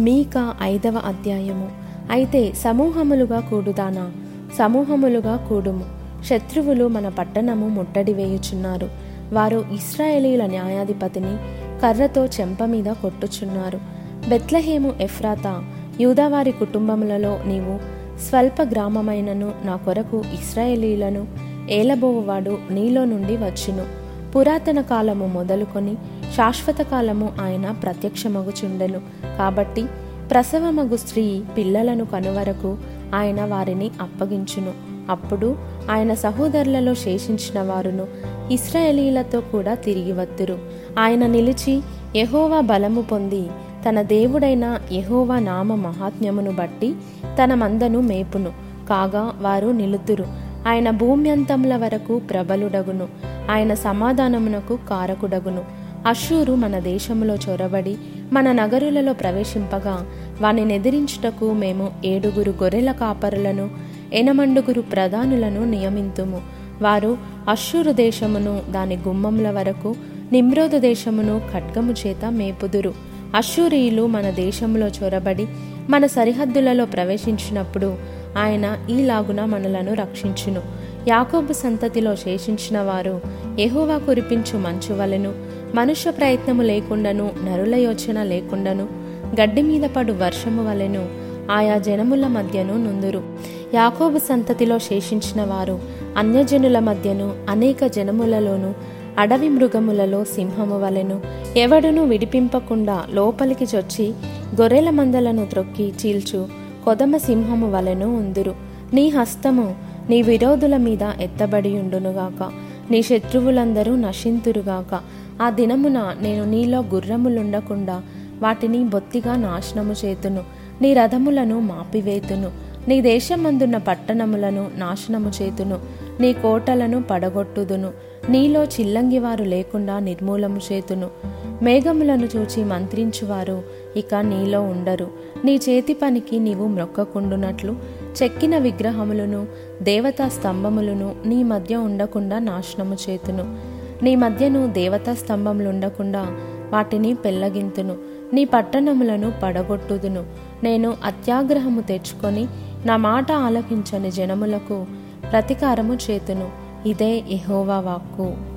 మీక ఐదవ అధ్యాయము. అయితే సమూహములుగా కూడుదానా సమూహములుగా కూడుము. శత్రువులు మన పట్టణము ముట్టడి వేయుచున్నారు. వారు ఇస్రాయేలీల న్యాయాధిపతిని కర్రతో చెంప మీద కొట్టుచున్నారు. బెత్లహేము ఎఫ్రాతా యూదావారి కుటుంబములలో నీవు స్వల్ప గ్రామమైనను నా కొరకు ఇస్రాయేలీలను ఏలబోవువాడు నీలో నుండి వచ్చును. పురాతన కాలము మొదలుకొని శాశ్వత కాలము ఆయన ప్రత్యక్షమగుచుండెను. కాబట్టి ప్రసవమగు స్త్రీ పిల్లలను కనువరకు ఆయన వారిని అప్పగించును. అప్పుడు ఆయన సహోదరులలో శేషించిన వారును ఇస్రాయేలీలతో కూడా తిరిగి వత్తురు. ఆయన నిలిచి యహోవా బలము పొంది తన దేవుడైన యహోవా నామ మహాత్మ్యమును బట్టి తన మందను మేపును. కాగా వారు నిలుతురు. ఆయన భూమ్యంతముల వరకు ప్రబలుడగును. ఆయన సమాధానమునకు కారకుడగును. అషూరు మన దేశంలో చొరబడి మన నగరులలో ప్రవేశింపగా వాని ఎదిరించుటకు మేము ఏడుగురు గొర్రెల కాపరులను ఎనమండుగురు ప్రధానులను నియమింతుము. వారు అషూరు దేశమును దాని గుమ్మముల వరకు నిమ్రోదు దేశమును ఖడ్గము చేత మేపుదురు. అషూరియులు మన దేశంలో చొరబడి మన సరిహద్దులలో ప్రవేశించినప్పుడు ఆయన ఈలాగున మనలను రక్షించును. యాకోబు సంతతిలో శేషించిన వారు ఎహోవా కురిపించు మంచు వలెను మనుష్య ప్రయత్నము లేకుండాను నరుల యోచన లేకుండాను గడ్డి మీద పడు వర్షము వలెను ఆయా జనముల మధ్యను నుందురు. యాకోబు సంతతిలో శేషించిన వారు అన్యజనుల మధ్యను అనేక జనములలోను అడవి మృగములలో సింహము వలెను ఎవడును విడిపింపకుండా లోపలికి చొచ్చి గొర్రెల మందలను త్రొక్కి చీల్చు కొదమ సింహము వలెను ఉందురు. నీ హస్తము నీ విరోధుల మీద ఎత్తబడి ఉండునుగాక. నీ శత్రువులందరూ నశింతురుగాక. ఆ దినమున నేను నీలో గుర్రములుండకుండా వాటిని బొత్తిగా నాశనము చేతును. నీ రథములను మాపివేతును. నీ దేశమందున్న పట్టణములను నాశనము చేతును. నీ కోటలను పడగొట్టుదును. నీలో చిల్లంగివారు లేకుండా నిర్మూలము చేతును. మేఘములను చూచి మంత్రించువారు ఇక నీలో ఉండరు. నీ చేతి పనికి నీవు మ్రొక్కకుండునట్లు చెక్కిన విగ్రహములను దేవతా స్తంభములను నీ మధ్య ఉండకుండా నాశనము చేతును. నీ మధ్యను దేవతా స్తంభములు ఉండకుండా వాటిని పెళ్ళగింతును నీ పట్టణములను పడగొట్టుదును. నేను అత్యాగ్రహము తెచ్చుకొని నా మాట ఆలకించని జనములకు ప్రతీకారము చేతును. ఇదే ఎహోవా వాక్కు.